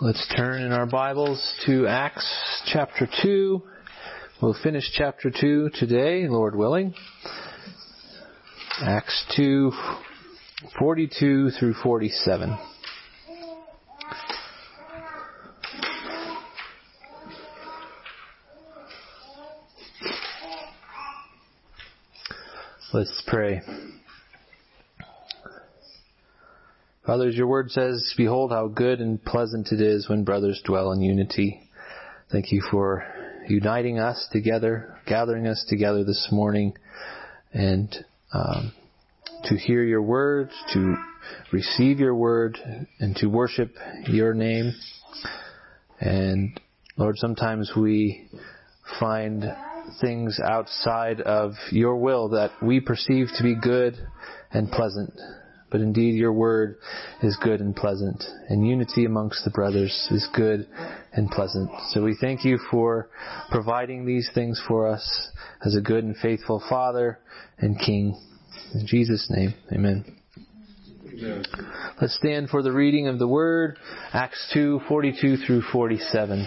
Let's turn in our Bibles to Acts chapter 2. We'll finish chapter 2 today, Lord willing. Acts 2, 42 through 47. Let's pray. Father, as your word says, behold how good and pleasant it is when brothers dwell in unity. Thank you for uniting us together, gathering us together this morning, and um, to hear your word, to receive your word, and to worship your name. And Lord, sometimes we find things outside of your will that we perceive to be good and pleasant. But indeed, your word is good and pleasant, and unity amongst the brothers is good and pleasant. So we thank you for providing these things for us as a good and faithful Father and King. In Jesus' name, amen. Amen. Let's stand for the reading of the word, Acts 2, 42 through 47.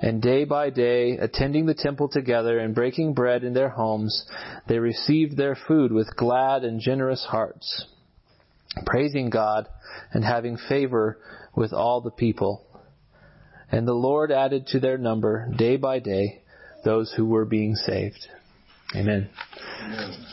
And day by day, attending the temple together and breaking bread in their homes, they received their food with glad and generous hearts, praising God and having favor with all the people. And the Lord added to their number day by day those who were being saved. Amen. Amen.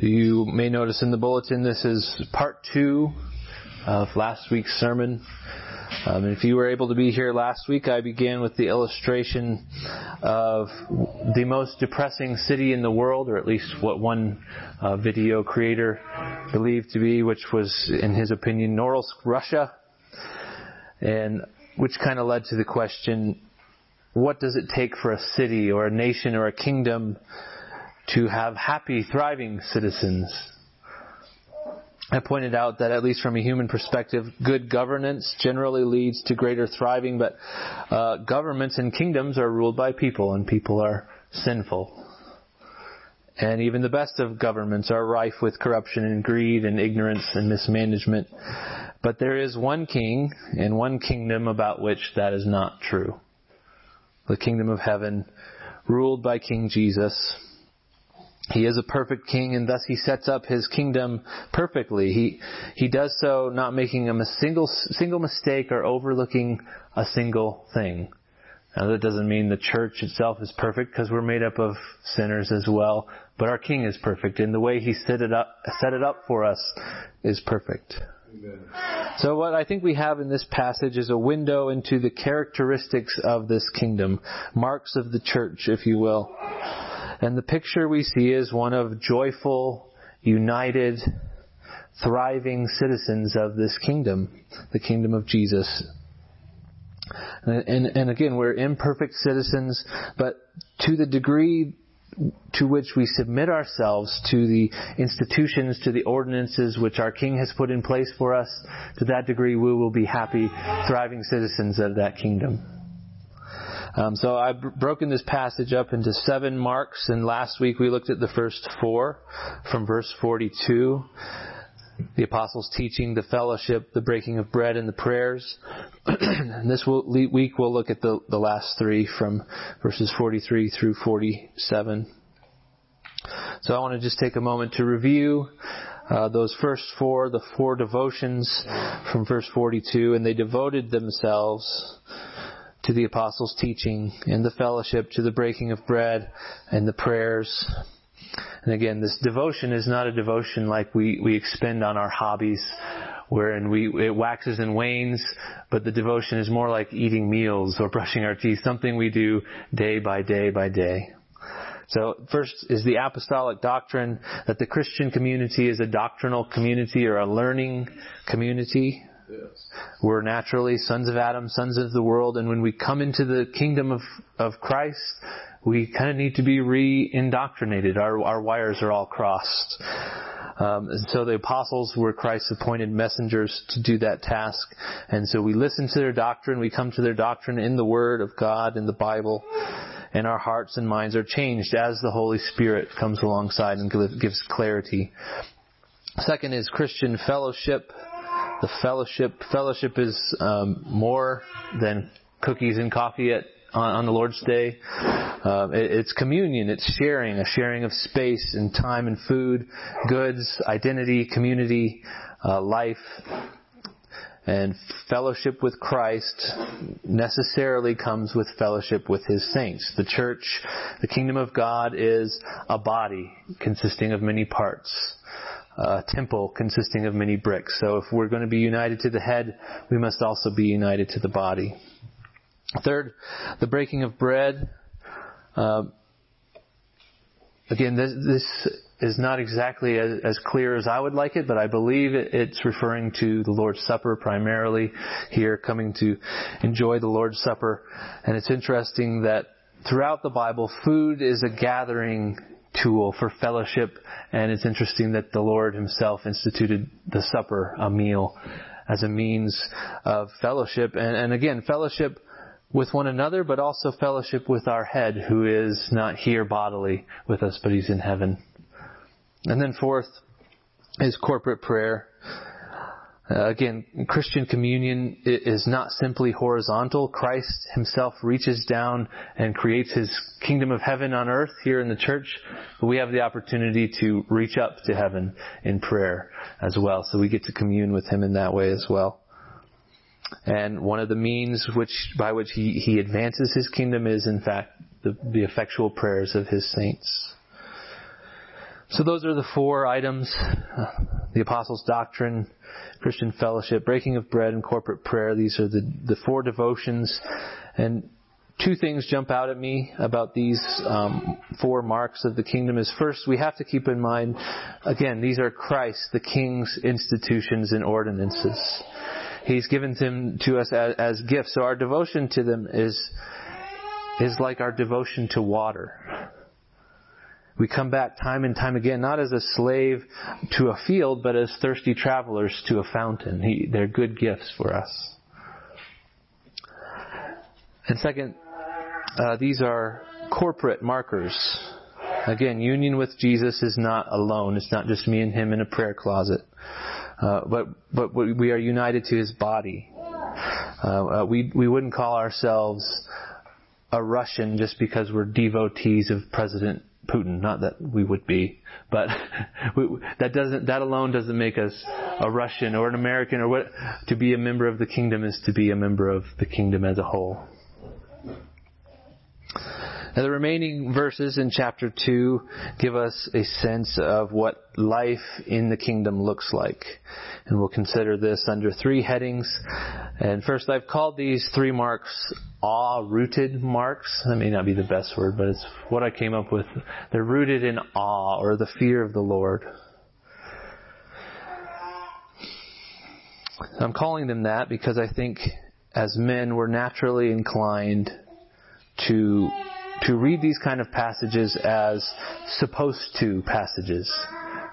May notice in the bulletin this is part two of last week's sermon. Um, if you were able to be here last week, I began with the illustration of the most depressing city in the world, or at least what one uh, video creator believed to be, which was, in his opinion, Norilsk, Russia, and which kind of led to the question, what does it take for a city or a nation or a kingdom to have happy, thriving citizens. I pointed out that at least from a human perspective, good governance generally leads to greater thriving, but uh, governments and kingdoms are ruled by people, and people are sinful. And even the best of governments are rife with corruption and greed and ignorance and mismanagement. But there is one king and one kingdom about which that is not true. The kingdom of heaven, ruled by King Jesus, he is a perfect king and thus he sets up his kingdom perfectly. He, he does so not making a single, single mistake or overlooking a single thing. Now that doesn't mean the church itself is perfect because we're made up of sinners as well, but our king is perfect and the way he set it up, set it up for us is perfect. Amen. So what I think we have in this passage is a window into the characteristics of this kingdom, marks of the church, if you will. And the picture we see is one of joyful, united, thriving citizens of this kingdom, the kingdom of Jesus. And, and, and, again, we're imperfect citizens, but to the degree to which we submit ourselves to the institutions, to the ordinances which our King has put in place for us, to that degree we will be happy, thriving citizens of that kingdom. Um, so I've broken this passage up into seven marks, and last week we looked at the first four from verse 42. The apostles' teaching, the fellowship, the breaking of bread, and the prayers. and this week we'll look at the, the last three from verses 43 through 47. So I want to just take a moment to review uh, those first four, the four devotions from verse 42, and they devoted themselves to the apostles' teaching and the fellowship, to the breaking of bread and the prayers. And again, this devotion is not a devotion like we, we expend on our hobbies, wherein we, it waxes and wanes, but the devotion is more like eating meals or brushing our teeth, something we do day by day by day. So first is the apostolic doctrine that the Christian community is a doctrinal community or a learning community. Yes. We're naturally sons of Adam, sons of the world, and when we come into the kingdom of, of Christ, we kind of need to be re-indoctrinated. Our, our wires are all crossed. Um, and so the apostles were Christ's appointed messengers to do that task. And so we listen to their doctrine, we come to their doctrine in the Word of God, in the Bible, and our hearts and minds are changed as the Holy Spirit comes alongside and gives clarity. Second is Christian fellowship. The fellowship, fellowship is um, more than cookies and coffee at on, on the Lord's Day. Uh, it, it's communion. It's sharing, a sharing of space and time and food, goods, identity, community, uh, life. And fellowship with Christ necessarily comes with fellowship with His saints. The church, the kingdom of God is a body consisting of many parts. A temple consisting of many bricks. So if we're going to be united to the head, we must also be united to the body. Third, the breaking of bread. Uh, again, this, this, is not exactly as, as, clear as I would like it, but I believe it, it's referring to the Lord's Supper primarily here, coming to enjoy the Lord's Supper. And it's interesting that throughout the Bible, food is a gathering tool for fellowship, and it's interesting that the Lord Himself instituted the supper, a meal, as a means of fellowship. And, and again, fellowship with one another, but also fellowship with our head, who is not here bodily with us, but He's in heaven. And then fourth is corporate prayer. Uh, again, Christian communion is not simply horizontal. Christ himself reaches down and creates his kingdom of heaven on earth here in the church, but we have the opportunity to reach up to heaven in prayer as well. So we get to commune with him in that way as well. And one of the means which, by which he, he advances his kingdom is in fact the, the effectual prayers of his saints. So those are the four items. The apostles' doctrine, Christian fellowship, breaking of bread, and corporate prayer. These are the, the four devotions. And two things jump out at me about these um, four marks of the kingdom is first, we have to keep in mind, again, these are Christ, the King's institutions and ordinances. He's given them to us as, as gifts. So our devotion to them is, is like our devotion to water. We come back time and time again, not as a slave to a field, but as thirsty travelers to a fountain. He, they're good gifts for us. And second, uh, these are corporate markers. Again, union with Jesus is not alone. It's not just me and him in a prayer closet. Uh, but but we are united to his body. Uh, uh, we we wouldn't call ourselves a Russian just because we're devotees of President Putin. Not that we would be, but we, that doesn't that alone doesn't make us a Russian or an American or what. To be a member of the kingdom is to be a member of the kingdom as a whole. Now, the remaining verses in chapter 2 give us a sense of what life in the kingdom looks like. And we'll consider this under three headings. And first, I've called these three marks awe-rooted marks. That may not be the best word, but it's what I came up with. They're rooted in awe or the fear of the Lord. I'm calling them that because I think as men we're naturally inclined to to read these kind of passages as supposed to passages,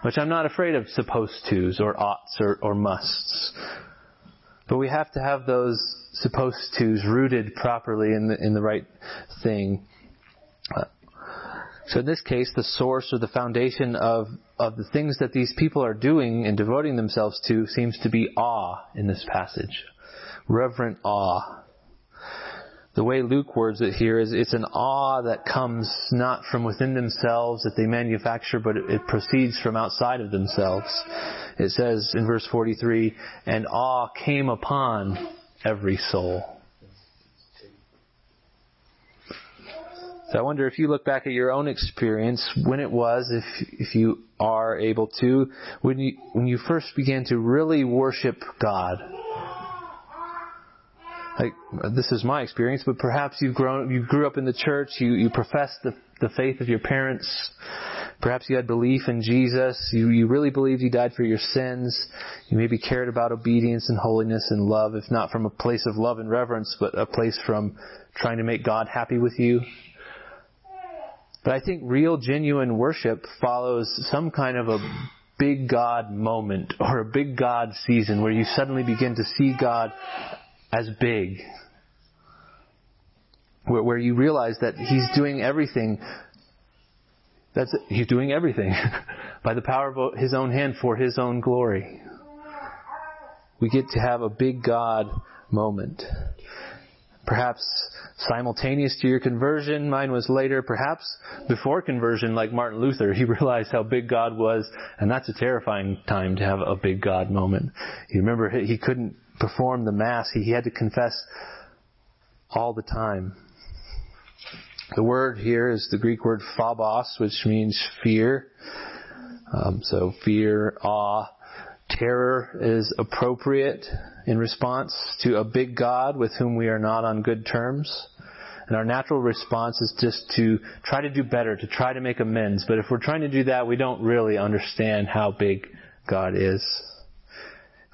which I'm not afraid of supposed tos or oughts or, or musts. But we have to have those supposed tos rooted properly in the, in the right thing. Uh, so in this case, the source or the foundation of, of the things that these people are doing and devoting themselves to seems to be awe in this passage. Reverent awe the way Luke words it here is it's an awe that comes not from within themselves that they manufacture, but it, it proceeds from outside of themselves. It says in verse 43, and awe came upon every soul. So I wonder if you look back at your own experience, when it was, if if you are able to, when you when you first began to really worship God. Like this is my experience, but perhaps you've grown, you grew up in the church, you you professed the the faith of your parents. Perhaps you had belief in Jesus. You, you really believed He died for your sins. You maybe cared about obedience and holiness and love, if not from a place of love and reverence, but a place from trying to make God happy with you. But I think real, genuine worship follows some kind of a big God moment or a big God season where you suddenly begin to see God as big. Where, where you realize that He's doing everything. That's He's doing everything by the power of His own hand for His own glory. We get to have a big God moment. Perhaps simultaneous to your conversion. Mine was later. Perhaps before conversion, like Martin Luther, he realized how big God was, and that's a terrifying time to have a big God moment. You remember he couldn't perform the Mass. He had to confess all the time. The word here is the Greek word phobos, which means fear. Um, so fear, awe, terror is appropriate in response to a big God with whom we are not on good terms. And our natural response is just to try to do better, to try to make amends. But if we're trying to do that, we don't really understand how big God is.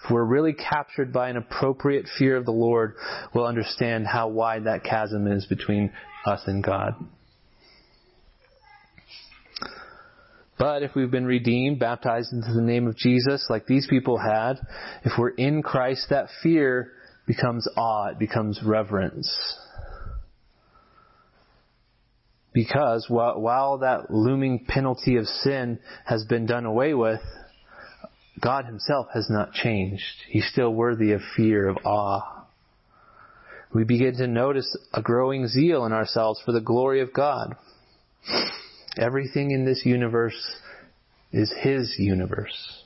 If we're really captured by an appropriate fear of the Lord, we'll understand how wide that chasm is between us and God. But if we've been redeemed, baptized into the name of Jesus, like these people had, if we're in Christ, that fear becomes awe, it becomes reverence. Because while, that looming penalty of sin has been done away with, God Himself has not changed. He's still worthy of fear, of awe. We begin to notice a growing zeal in ourselves for the glory of God. Everything in this universe is His universe.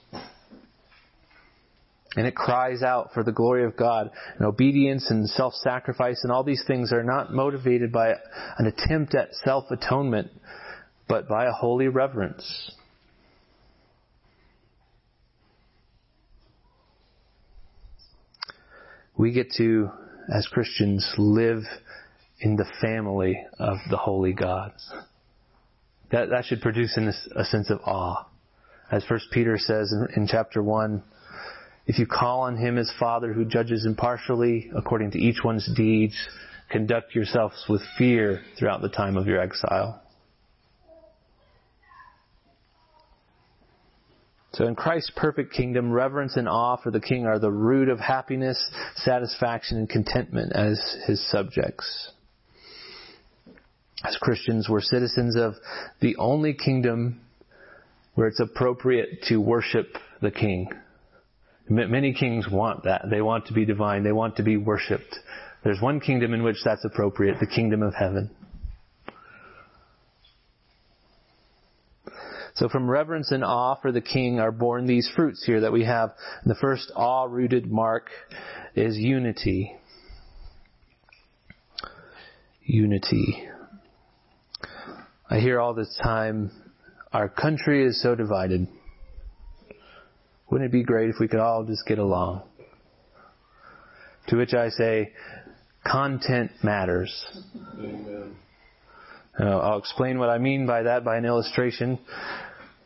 And it cries out for the glory of God. And obedience and self-sacrifice and all these things are not motivated by an attempt at self-atonement, but by a holy reverence. We get to, as Christians, live in the family of the holy God. That, that should produce in us a sense of awe. As First Peter says in, in chapter 1, if you call on him as Father who judges impartially according to each one's deeds, conduct yourselves with fear throughout the time of your exile. So in Christ's perfect kingdom, reverence and awe for the King are the root of happiness, satisfaction, and contentment as his subjects. As Christians, we're citizens of the only kingdom where it's appropriate to worship the King. Many kings want that. They want to be divine. They want to be worshipped. There's one kingdom in which that's appropriate, the kingdom of heaven. So from reverence and awe for the king are born these fruits here that we have. The first awe-rooted mark is unity. Unity. I hear all the time, our country is so divided. Wouldn't it be great if we could all just get along? To which I say, content matters. Amen. Uh, I'll explain what I mean by that by an illustration.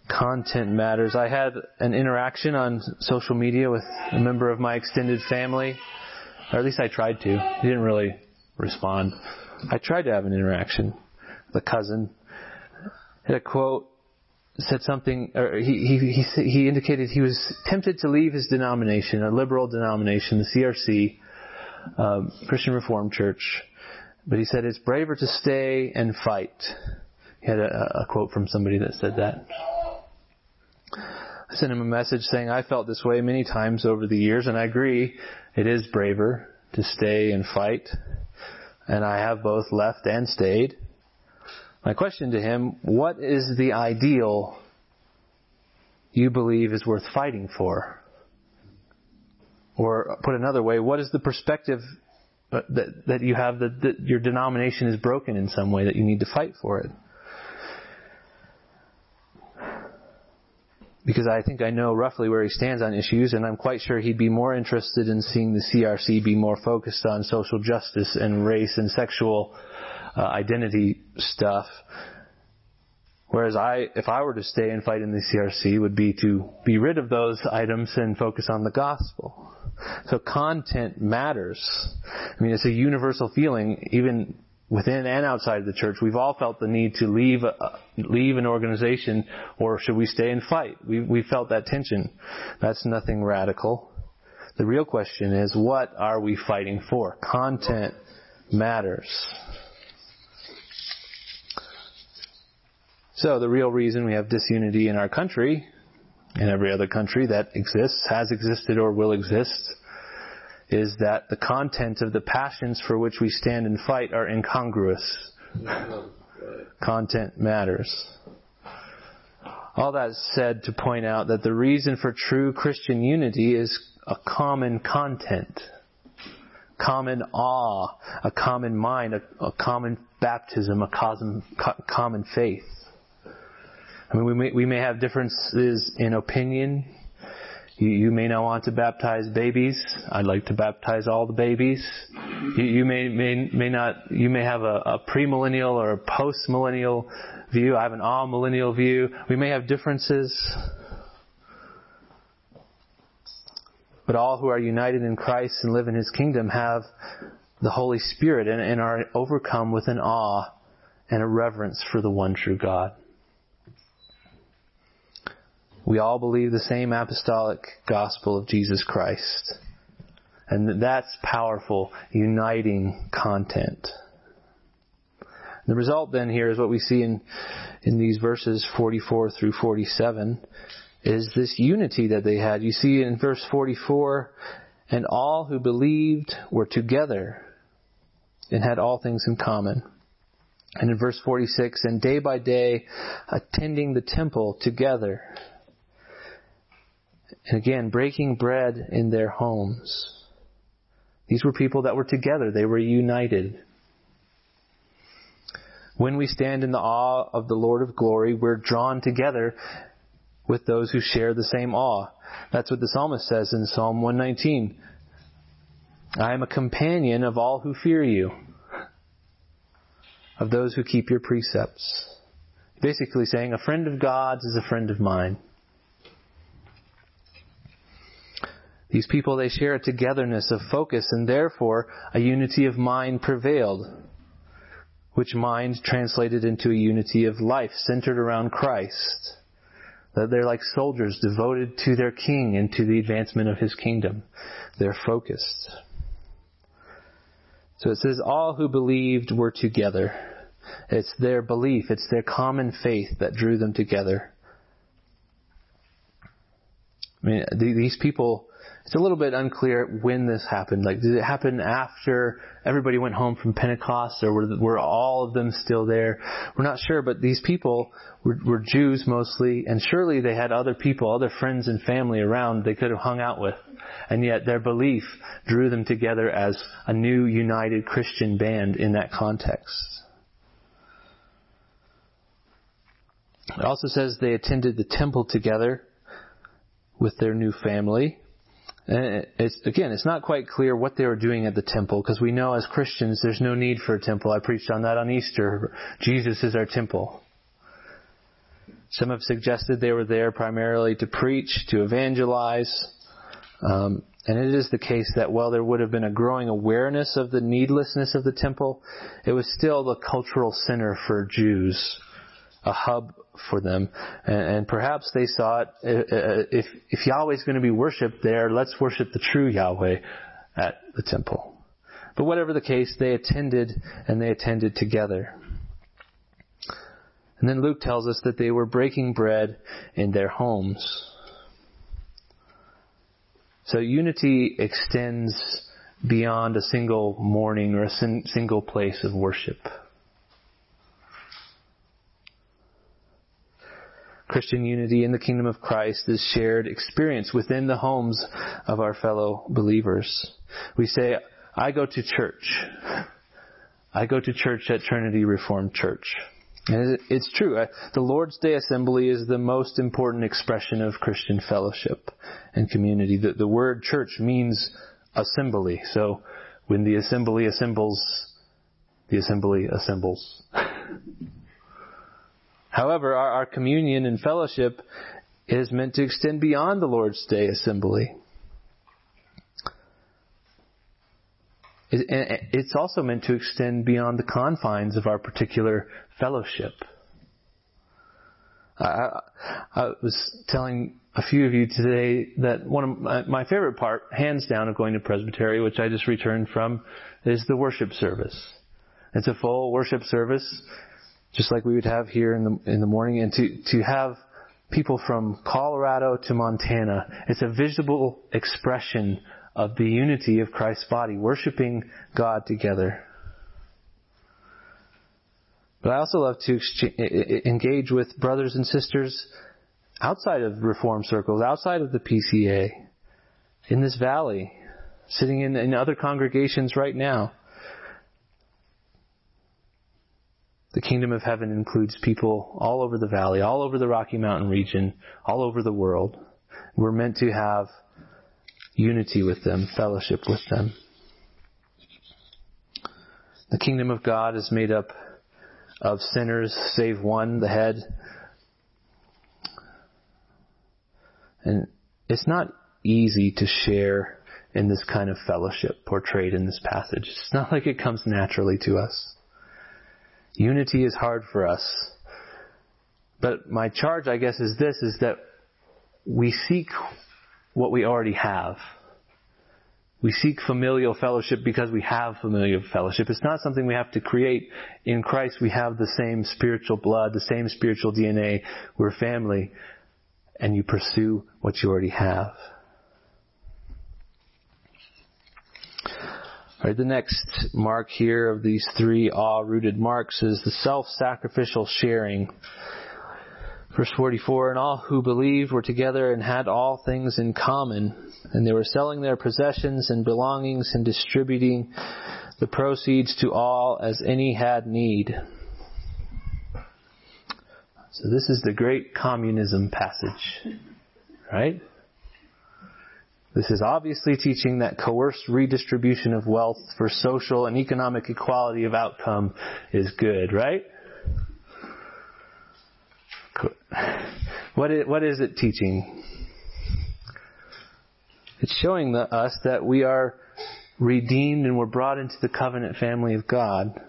Content matters. I had an interaction on social media with a member of my extended family, or at least I tried to. He didn't really respond. I tried to have an interaction The cousin. Had a quote said something, or he, he, he, he indicated he was tempted to leave his denomination, a liberal denomination, the CRC, um, Christian Reformed Church, but he said it's braver to stay and fight. He had a, a quote from somebody that said that. I sent him a message saying I felt this way many times over the years, and I agree, it is braver to stay and fight. And I have both left and stayed. My question to him, what is the ideal you believe is worth fighting for? Or put another way, what is the perspective that that you have that, that your denomination is broken in some way that you need to fight for it. Because I think I know roughly where he stands on issues, and I'm quite sure he'd be more interested in seeing the CRC be more focused on social justice and race and sexual uh, identity stuff. Whereas I, if I were to stay and fight in the CRC, would be to be rid of those items and focus on the gospel. So content matters. I mean, it's a universal feeling, even within and outside of the church. We've all felt the need to leave uh, leave an organization, or should we stay and fight? We we felt that tension. That's nothing radical. The real question is, what are we fighting for? Content matters. So the real reason we have disunity in our country, and every other country that exists, has existed, or will exist, is that the content of the passions for which we stand and fight are incongruous. content matters. All that said to point out that the reason for true Christian unity is a common content, common awe, a common mind, a, a common baptism, a common, common faith. I mean, we may, we may have differences in opinion. You, you may not want to baptize babies. I'd like to baptize all the babies. You, you may, may, may not, you may have a, a premillennial or a postmillennial view. I have an amillennial view. We may have differences. But all who are united in Christ and live in His kingdom have the Holy Spirit and, and are overcome with an awe and a reverence for the one true God. We all believe the same apostolic gospel of Jesus Christ. And that's powerful, uniting content. The result then here is what we see in, in these verses 44 through 47 is this unity that they had. You see in verse 44, and all who believed were together and had all things in common. And in verse 46, and day by day attending the temple together and again, breaking bread in their homes. These were people that were together. They were united. When we stand in the awe of the Lord of glory, we're drawn together with those who share the same awe. That's what the psalmist says in Psalm 119. I am a companion of all who fear you, of those who keep your precepts. Basically saying a friend of God's is a friend of mine. These people, they share a togetherness of focus and therefore a unity of mind prevailed, which mind translated into a unity of life centered around Christ. That they're like soldiers devoted to their king and to the advancement of his kingdom. They're focused. So it says, all who believed were together. It's their belief, it's their common faith that drew them together. I mean, these people, it's a little bit unclear when this happened. Like, did it happen after everybody went home from Pentecost, or were, were all of them still there? We're not sure, but these people were, were Jews mostly, and surely they had other people, other friends and family around they could have hung out with. And yet their belief drew them together as a new united Christian band in that context. It also says they attended the temple together with their new family. It's, again, it's not quite clear what they were doing at the temple because we know as Christians there's no need for a temple. I preached on that on Easter. Jesus is our temple. Some have suggested they were there primarily to preach, to evangelize. Um, and it is the case that while there would have been a growing awareness of the needlessness of the temple, it was still the cultural center for Jews, a hub for them. And, and perhaps they thought, uh, uh, if, if Yahweh is going to be worshipped there, let's worship the true Yahweh at the temple. But whatever the case, they attended and they attended together. And then Luke tells us that they were breaking bread in their homes. So unity extends beyond a single morning or a single place of worship. Christian unity in the kingdom of Christ is shared experience within the homes of our fellow believers. We say, I go to church. I go to church at Trinity Reformed Church. And it's true. The Lord's Day assembly is the most important expression of Christian fellowship and community. The, the word church means assembly. So when the assembly assembles, the assembly assembles. However, our, our communion and fellowship is meant to extend beyond the Lord's Day assembly. It's also meant to extend beyond the confines of our particular fellowship. I, I, was telling a few of you today that one of my, favorite part, hands down, of going to Presbytery, which I just returned from, is the worship service. It's a full worship service, just like we would have here in the in the morning, and to to have people from Colorado to Montana, it's a visible expression of the unity of Christ's body, worshiping God together. But I also love to engage with brothers and sisters outside of reform circles, outside of the PCA, in this valley, sitting in, in other congregations right now. The kingdom of heaven includes people all over the valley, all over the Rocky Mountain region, all over the world. We're meant to have unity with them, fellowship with them. The kingdom of God is made up of sinners, save one, the head. And it's not easy to share in this kind of fellowship portrayed in this passage. It's not like it comes naturally to us. Unity is hard for us. But my charge, I guess, is this, is that we seek what we already have. We seek familial fellowship because we have familial fellowship. It's not something we have to create. In Christ, we have the same spiritual blood, the same spiritual DNA. We're family. And you pursue what you already have. Right, the next mark here of these three awe-rooted marks is the self-sacrificial sharing Verse 44, and all who believed were together and had all things in common, and they were selling their possessions and belongings and distributing the proceeds to all as any had need. So this is the great communism passage, right? This is obviously teaching that coerced redistribution of wealth for social and economic equality of outcome is good, right? What is, what is it teaching? It's showing the, us that we are redeemed and we're brought into the covenant family of God.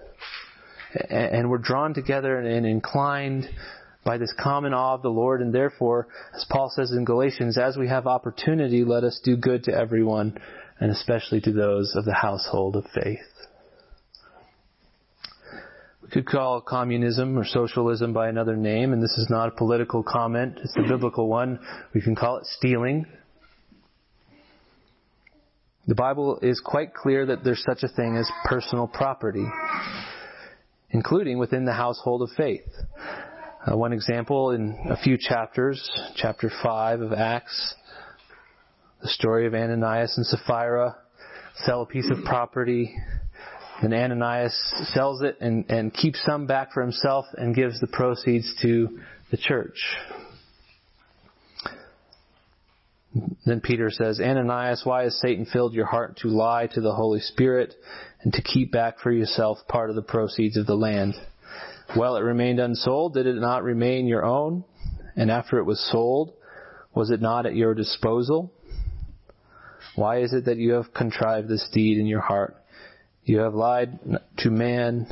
And we're drawn together and inclined by this common awe of the Lord, and therefore, as Paul says in Galatians, as we have opportunity, let us do good to everyone, and especially to those of the household of faith. We could call communism or socialism by another name, and this is not a political comment, it's a biblical one. We can call it stealing. The Bible is quite clear that there's such a thing as personal property, including within the household of faith. Uh, one example in a few chapters, chapter 5 of Acts, the story of Ananias and Sapphira sell a piece of property and Ananias sells it and, and keeps some back for himself and gives the proceeds to the church. Then Peter says, Ananias, why has Satan filled your heart to lie to the Holy Spirit and to keep back for yourself part of the proceeds of the land? While it remained unsold, did it not remain your own? And after it was sold, was it not at your disposal? Why is it that you have contrived this deed in your heart? You have lied to man,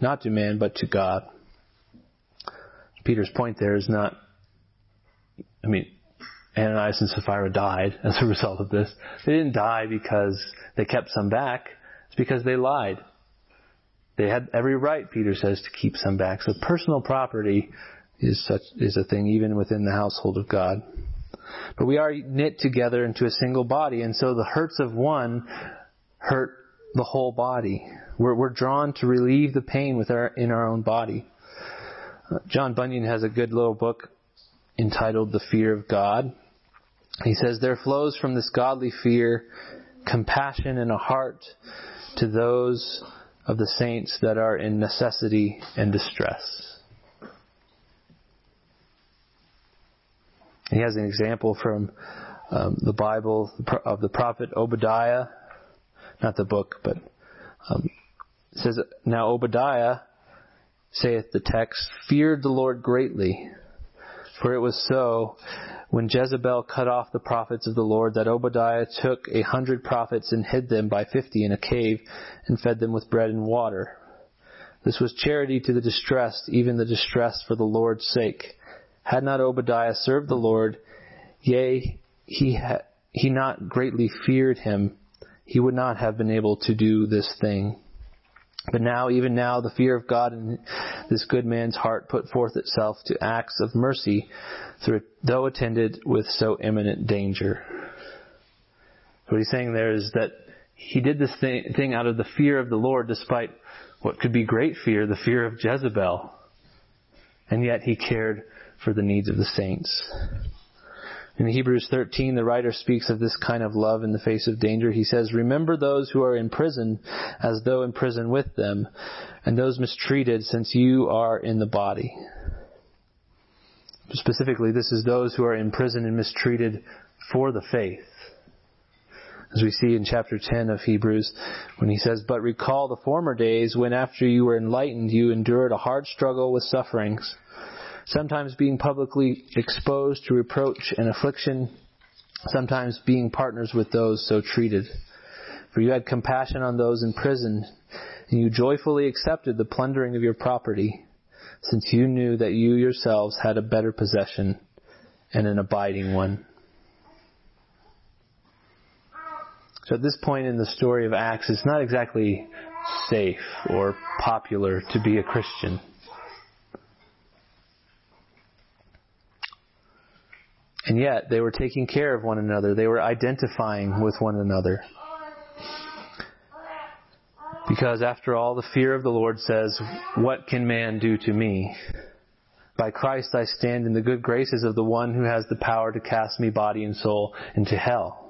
not to man, but to God. Peter's point there is not, I mean, Ananias and Sapphira died as a result of this. They didn't die because they kept some back. It's because they lied. They had every right, Peter says, to keep some back. So personal property is such, is a thing even within the household of God. But we are knit together into a single body, and so the hurts of one hurt the whole body. We're, we're drawn to relieve the pain with our, in our own body. John Bunyan has a good little book entitled The Fear of God. He says, There flows from this godly fear compassion and a heart to those of the saints that are in necessity and distress. He has an example from um, the Bible of the prophet Obadiah, not the book, but um, says, Now Obadiah, saith the text, feared the Lord greatly. For it was so, when Jezebel cut off the prophets of the Lord, that Obadiah took a hundred prophets and hid them by fifty in a cave, and fed them with bread and water. This was charity to the distressed, even the distressed for the Lord's sake. Had not Obadiah served the Lord, yea, he, ha- he not greatly feared him, he would not have been able to do this thing. But now, even now, the fear of God in this good man's heart put forth itself to acts of mercy, though attended with so imminent danger. What he's saying there is that he did this thing out of the fear of the Lord, despite what could be great fear, the fear of Jezebel. And yet he cared for the needs of the saints. In Hebrews 13, the writer speaks of this kind of love in the face of danger. He says, Remember those who are in prison as though in prison with them, and those mistreated since you are in the body. Specifically, this is those who are in prison and mistreated for the faith. As we see in chapter 10 of Hebrews, when he says, But recall the former days when after you were enlightened, you endured a hard struggle with sufferings sometimes being publicly exposed to reproach and affliction, sometimes being partners with those so treated. For you had compassion on those in prison, and you joyfully accepted the plundering of your property, since you knew that you yourselves had a better possession and an abiding one. So at this point in the story of Acts, it's not exactly safe or popular to be a Christian. And yet, they were taking care of one another. They were identifying with one another. Because after all, the fear of the Lord says, What can man do to me? By Christ I stand in the good graces of the one who has the power to cast me body and soul into hell.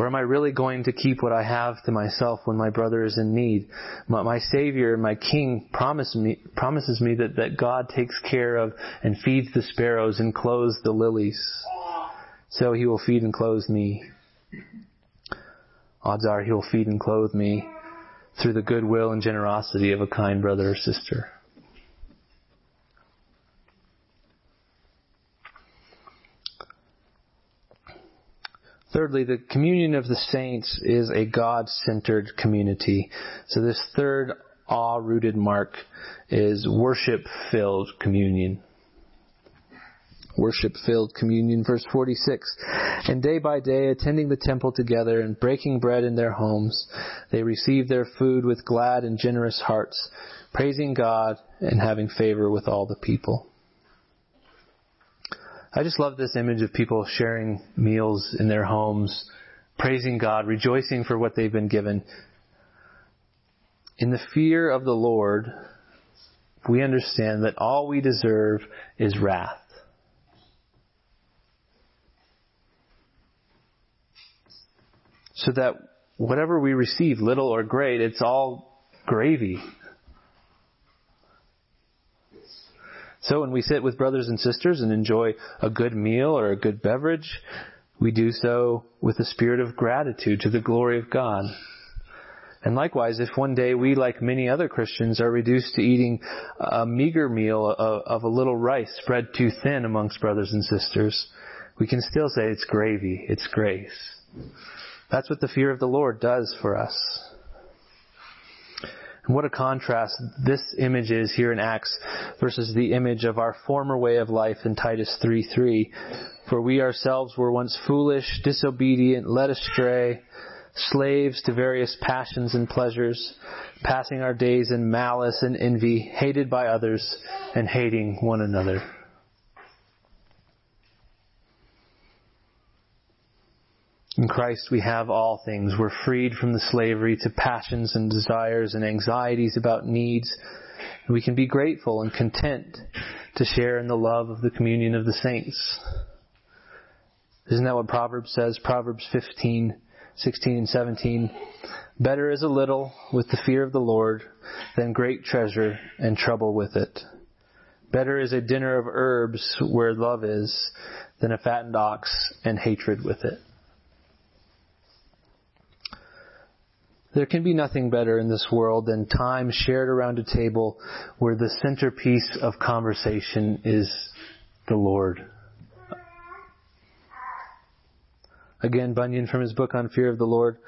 Or am I really going to keep what I have to myself when my brother is in need? My, my Savior, my King, promise me, promises me that, that God takes care of and feeds the sparrows and clothes the lilies. So he will feed and clothe me. Odds are he will feed and clothe me through the goodwill and generosity of a kind brother or sister. Thirdly, the communion of the saints is a God-centered community. So this third awe-rooted mark is worship-filled communion. Worship-filled communion, verse 46. And day by day, attending the temple together and breaking bread in their homes, they received their food with glad and generous hearts, praising God and having favor with all the people. I just love this image of people sharing meals in their homes, praising God, rejoicing for what they've been given. In the fear of the Lord, we understand that all we deserve is wrath. So that whatever we receive, little or great, it's all gravy So when we sit with brothers and sisters and enjoy a good meal or a good beverage, we do so with a spirit of gratitude to the glory of God. And likewise, if one day we, like many other Christians, are reduced to eating a meager meal of, a little rice spread too thin amongst brothers and sisters, we can still say it's gravy, it's grace. That's what the fear of the Lord does for us. And what a contrast this image is here in Acts versus the image of our former way of life in Titus 3:3. For we ourselves were once foolish, disobedient, led astray, slaves to various passions and pleasures, passing our days in malice and envy, hated by others, and hating one another. In Christ we have all things. We're freed from the slavery to passions and desires and anxieties about needs. We can be grateful and content to share in the love of the communion of the saints. Isn't that what Proverbs says? Proverbs 15, 16 and 17. Better is a little with the fear of the Lord than great treasure and trouble with it. Better is a dinner of herbs where love is than a fattened ox and hatred with it. There can be nothing better in this world than time shared around a table where the centerpiece of conversation is the Lord. Again, Bunyan from his book on fear of the Lord.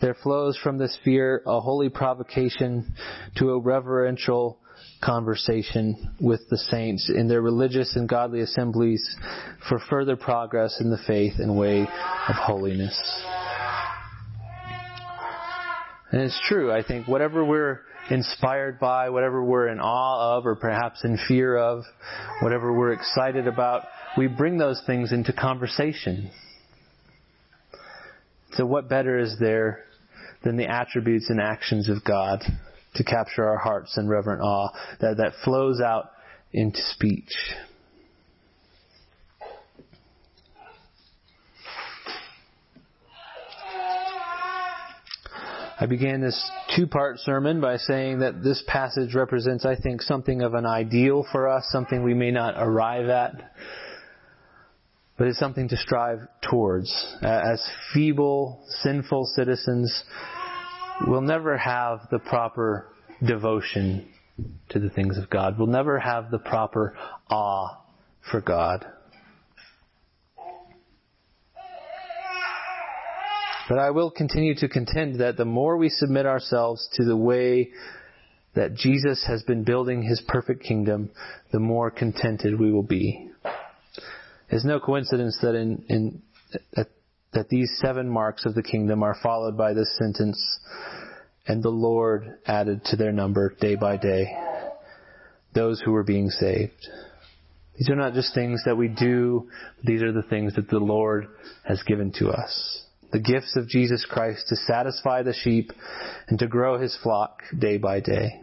There flows from this fear a holy provocation to a reverential conversation with the saints in their religious and godly assemblies for further progress in the faith and way of holiness. And it's true, I think, whatever we're inspired by, whatever we're in awe of, or perhaps in fear of, whatever we're excited about, we bring those things into conversation. So what better is there than the attributes and actions of God to capture our hearts in reverent awe that, that flows out into speech? I began this two part sermon by saying that this passage represents, I think, something of an ideal for us, something we may not arrive at, but it's something to strive towards. As feeble, sinful citizens, we'll never have the proper devotion to the things of God. We'll never have the proper awe for God. But I will continue to contend that the more we submit ourselves to the way that Jesus has been building his perfect kingdom, the more contented we will be. It's no coincidence that in, in that, that these seven marks of the kingdom are followed by this sentence, and the Lord added to their number day by day those who were being saved. These are not just things that we do, these are the things that the Lord has given to us. The gifts of Jesus Christ to satisfy the sheep and to grow his flock day by day.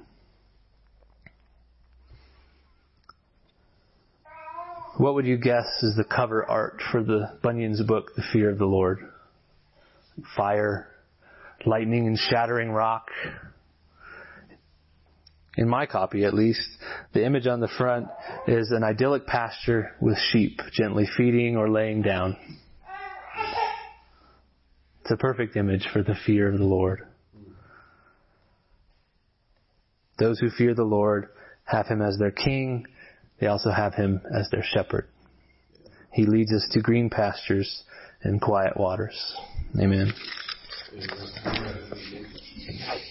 What would you guess is the cover art for the Bunyan's book, The Fear of the Lord? Fire, lightning and shattering rock. In my copy, at least, the image on the front is an idyllic pasture with sheep gently feeding or laying down. It's a perfect image for the fear of the Lord. Those who fear the Lord have him as their king they also have him as their shepherd. He leads us to green pastures and quiet waters. Amen.